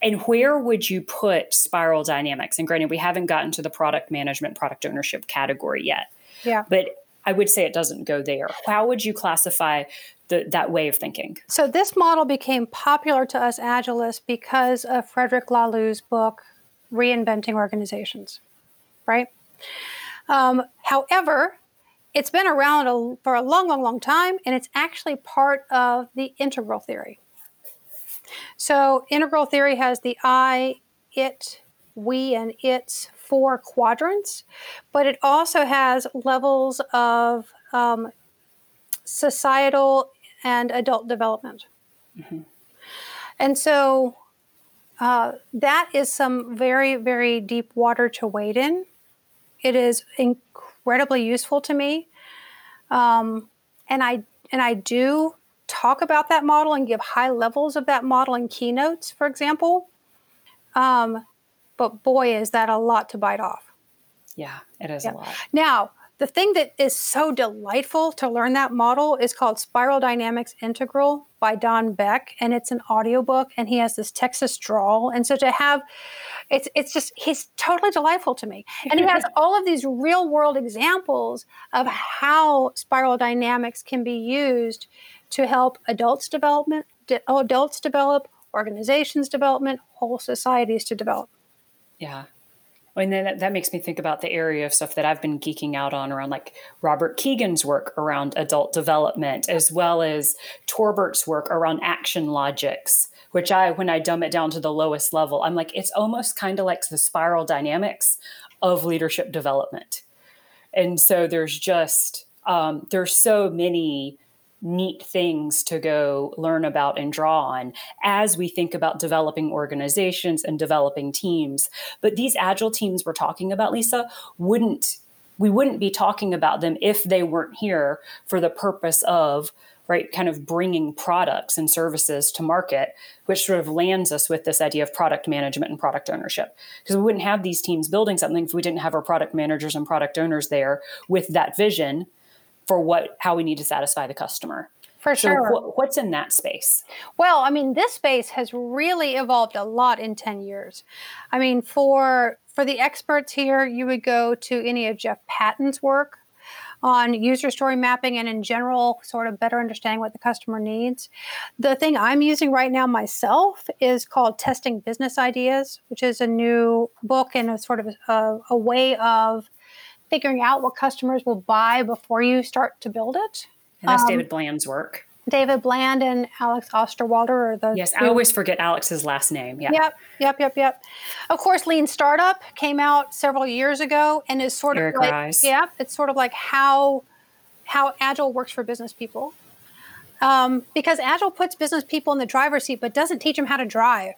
And where would you put spiral dynamics? And granted, we haven't gotten to the product management, product ownership category yet. Yeah. But I would say it doesn't go there. How would you classify the, that way of thinking? So this model became popular to us agilists because of Frederic Laloux's book, Reinventing Organizations, right? Um, however, it's been around a, for a long, long, long time, and it's actually part of the integral theory. So, integral theory has the I, it, we, and its four quadrants, but it also has levels of um, societal and adult development. Mm-hmm. And so, uh, that is some very, very deep water to wade in. It is incredibly useful to me, um, and I and I do talk about that model and give high levels of that model in keynotes, for example. Um, but boy, is that a lot to bite off. Yeah, it is yeah. a lot. Now, the thing that is so delightful to learn that model is called Spiral Dynamics Integral by Don Beck, and it's an audiobook, and he has this Texas drawl. And so to have it's it's just he's totally delightful to me. And he has all of these real world examples of how spiral dynamics can be used to help adults development adults develop, organizations development, whole societies to develop. Yeah. And then that, that makes me think about the area of stuff that I've been geeking out on around like Robert Keegan's work around adult development, as well as Torbert's work around action logics, which I, when I dumb it down to the lowest level, I'm like, it's almost kind of like the spiral dynamics of leadership development. And so there's just, um, there's so many neat things to go learn about and draw on as we think about developing organizations and developing teams. But these agile teams we're talking about, Lyssa, wouldn't we wouldn't be talking about them if they weren't here for the purpose of right kind of bringing products and services to market which sort of lands us with this idea of product management and product ownership because we wouldn't have these teams building something if we didn't have our product managers and product owners there with that vision for what how we need to satisfy the customer for sure. So wh- what's in that space? Well, I mean, this space has really evolved a lot in 10 years. I mean, for for the experts here, you would go to any of Jeff Patton's work on user story mapping and in general, sort of better understanding what the customer needs. The thing I'm using right now myself is called Testing Business Ideas, which is a new book and a sort of a, a way of figuring out what customers will buy before you start to build it. And that's um, David Bland's work. David Bland and Alex Osterwalder are the Yes, I always forget Alex's last name. Yeah. Yep, yep, yep, yep. Of course, Lean Startup came out several years ago and is sort Eric of like Ries. yeah, it's sort of like how how agile works for business people. Um, because agile puts business people in the driver's seat but doesn't teach them how to drive.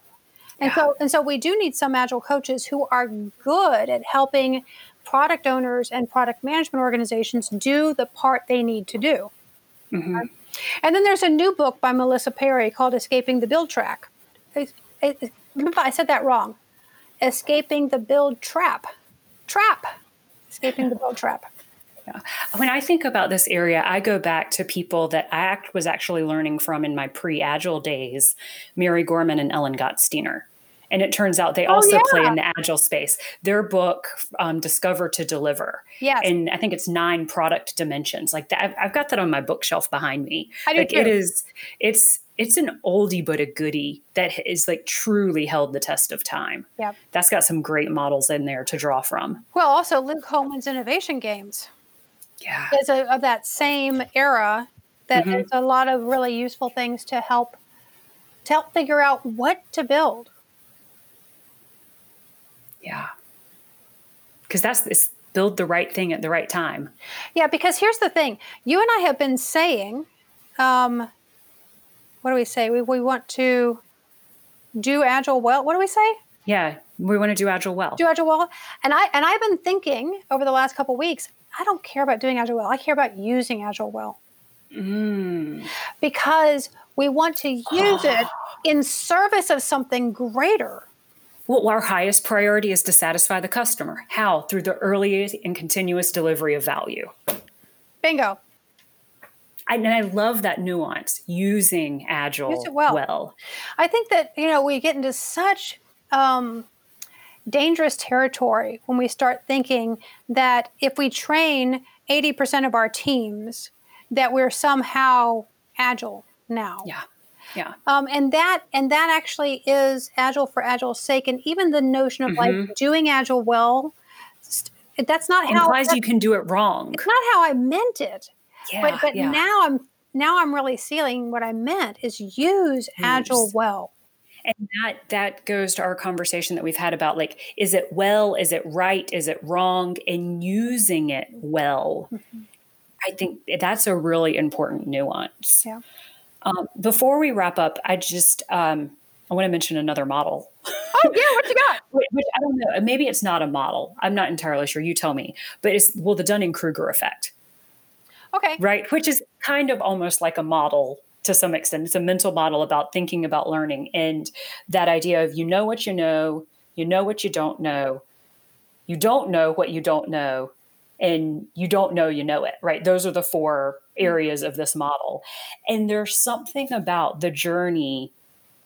And yeah. so and so we do need some agile coaches who are good at helping product owners and product management organizations do the part they need to do. Mm-hmm. And then there's a new book by Melissa Perri called Escaping the Build Track. I said that wrong. Escaping the Build Trap. Trap. Escaping the Build Trap. Yeah. When I think about this area, I go back to people that I was actually learning from in my pre Agile days Mary Gorman and Ellen Gottesdiener. And it turns out they oh, also yeah. play in the agile space. Their book, um, Discover to Deliver. Yeah. And I think it's nine product dimensions. Like that, I've got that on my bookshelf behind me. I do like too. it is, it's, it's an oldie but a goodie that is like truly held the test of time. Yeah. That's got some great models in there to draw from. Well, also Luke Hohmann's Innovation Games. Yeah. Is a, of that same era that mm-hmm. a lot of really useful things to help to help figure out what to build yeah. Because that's this build the right thing at the right time. Yeah, because here's the thing you and I have been saying, um, what do we say? We, we want to do agile well. What do we say? Yeah, we want to do agile well. Do agile well. And I and I've been thinking over the last couple weeks, I don't care about doing agile well. I care about using agile well. Mm. Because we want to use it in service of something greater. Well, our highest priority is to satisfy the customer. How? Through the early and continuous delivery of value. Bingo. I, and I love that nuance using agile Use it well. well. I think that you know we get into such um, dangerous territory when we start thinking that if we train 80% of our teams that we're somehow agile now. Yeah. Yeah. Um, and that and that actually is agile for agile's sake. And even the notion of mm-hmm. like doing agile well, that's not it how implies you can do it wrong. It's not how I meant it. Yeah, but but yeah. now I'm now I'm really seeing what I meant is use, agile well. And that that goes to our conversation that we've had about like is it well, is it right, is it wrong, and using it well. Mm-hmm. I think that's a really important nuance. Yeah. Um, before we wrap up, I just um, I want to mention another model. Oh yeah, what you got? Which I don't know. Maybe it's not a model. I'm not entirely sure. You tell me. But it's well the Dunning Kruger effect. Okay. Right, which is kind of almost like a model to some extent. It's a mental model about thinking about learning and that idea of you know what you know, you know what you don't know, you don't know what you don't know, and you don't know you know it, right? Those are the four. Areas of this model. And there's something about the journey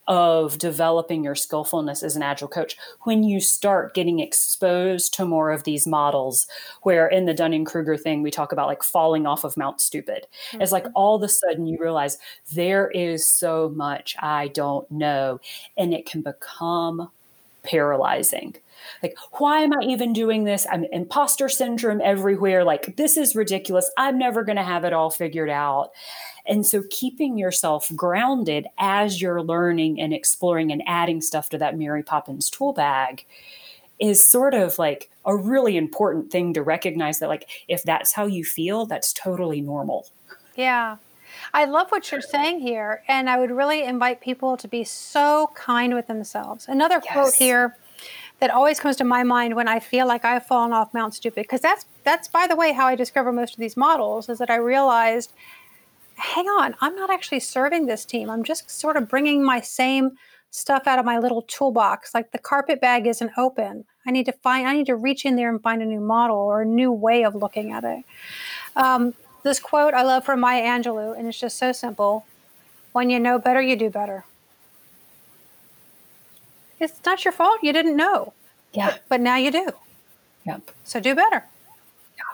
of developing your skillfulness as an agile coach when you start getting exposed to more of these models where in the dunning-kruger thing we talk about like falling off of mount stupid mm-hmm. it's like mm-hmm. all of a sudden you realize there is so much i don't know and it can become paralyzing. Like why am i even doing this? I'm imposter syndrome everywhere. Like this is ridiculous. I'm never going to have it all figured out. And so keeping yourself grounded as you're learning and exploring and adding stuff to that mary poppins tool bag is sort of like a really important thing to recognize that like if that's how you feel that's totally normal. Yeah I love what you're saying here, and I would really invite people to be so kind with themselves. Another yes. quote here that always comes to my mind when I feel like I've fallen off Mount Stupid. Because that's that's by the way how I discover most of these models is that I realized, hang on, I'm not actually serving this team. I'm just sort of bringing my same stuff out of my little toolbox. Like the carpet bag isn't open. I need to find. I need to reach in there and find a new model or a new way of looking at it. Um, this quote I love from Maya Angelou, and it's just so simple. When you know better, you do better. It's not your fault. You didn't know. Yeah. But, now you do. Yep. So do better. Yeah.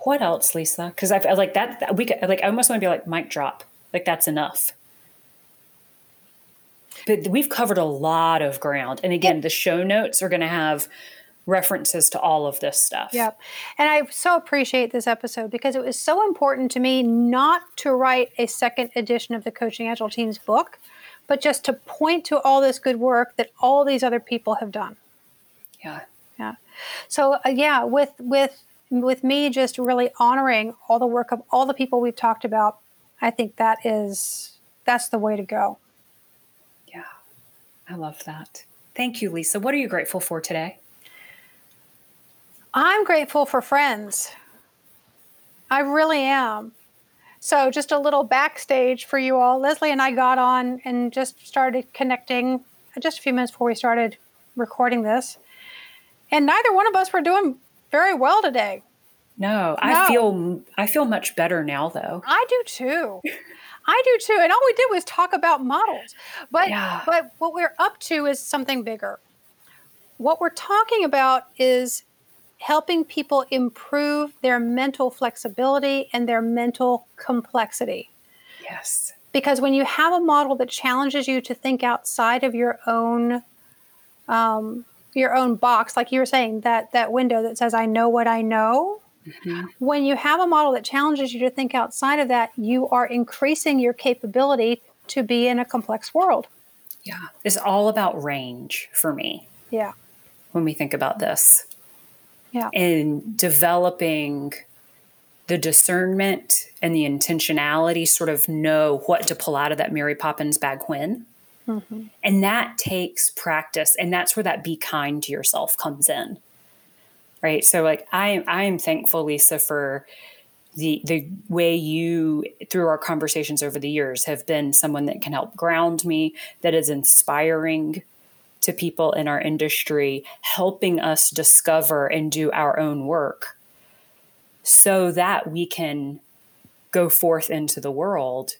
What else, Lyssa? Because I feel like that we could, like I almost want to be like mic drop. Like that's enough. But we've covered a lot of ground, and again, the show notes are going to have references to all of this stuff. Yep. And I so appreciate this episode because it was so important to me not to write a second edition of the Coaching Agile Teams book, but just to point to all this good work that all these other people have done. Yeah. Yeah. So uh, yeah, with with with me just really honoring all the work of all the people we've talked about, I think that is that's the way to go. Yeah. I love that. Thank you, Lyssa. What are you grateful for today? I'm grateful for friends. I really am. So, just a little backstage for you all. Leslie and I got on and just started connecting just a few minutes before we started recording this. And neither one of us were doing very well today. No, I no. feel I feel much better now though. I do too. I do too. And all we did was talk about models. But yeah. but what we're up to is something bigger. What we're talking about is helping people improve their mental flexibility and their mental complexity. Yes. Because when you have a model that challenges you to think outside of your own um, your own box, like you were saying, that that window that says "I know what I know." Mm-hmm. When you have a model that challenges you to think outside of that, you are increasing your capability to be in a complex world. Yeah, it's all about range for me. Yeah. When we think about this, yeah. in developing the discernment and the intentionality sort of know what to pull out of that Mary Poppins bag when. Mm-hmm. And that takes practice. And that's where that be kind to yourself comes in. Right. So like I am I am thankful, Lyssa, for the the way you through our conversations over the years have been someone that can help ground me, that is inspiring, to people in our industry, helping us discover and do our own work so that we can go forth into the world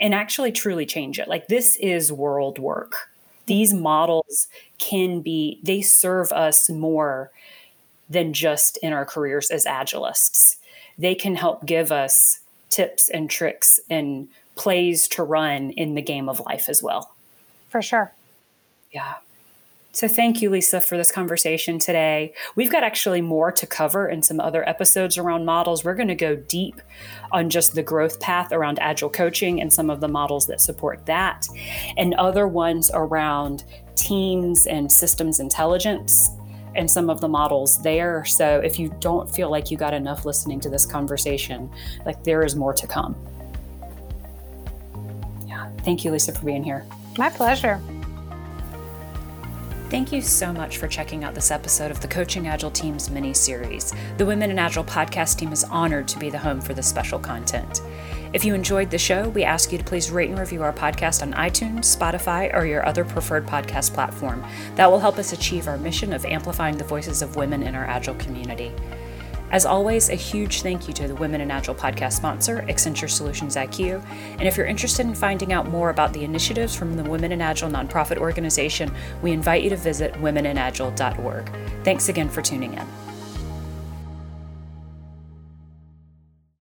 and actually truly change it. Like, this is world work. These models can be, they serve us more than just in our careers as agilists. They can help give us tips and tricks and plays to run in the game of life as well. For sure. Yeah. So thank you, Lyssa, for this conversation today. We've got actually more to cover in some other episodes around models. We're going to go deep on just the growth path around agile coaching and some of the models that support that, and other ones around teams and systems intelligence and some of the models there. So if you don't feel like you got enough listening to this conversation, like there is more to come. Yeah. Thank you, Lyssa, for being here. My pleasure. Thank you so much for checking out this episode of the Coaching Agile Teams mini series. The Women in Agile podcast team is honored to be the home for this special content. If you enjoyed the show, we ask you to please rate and review our podcast on iTunes, Spotify, or your other preferred podcast platform. That will help us achieve our mission of amplifying the voices of women in our Agile community. As always, a huge thank you to the Women in Agile podcast sponsor, Accenture Solutions IQ. And if you're interested in finding out more about the initiatives from the Women in Agile nonprofit organization, we invite you to visit womeninagile.org. Thanks again for tuning in.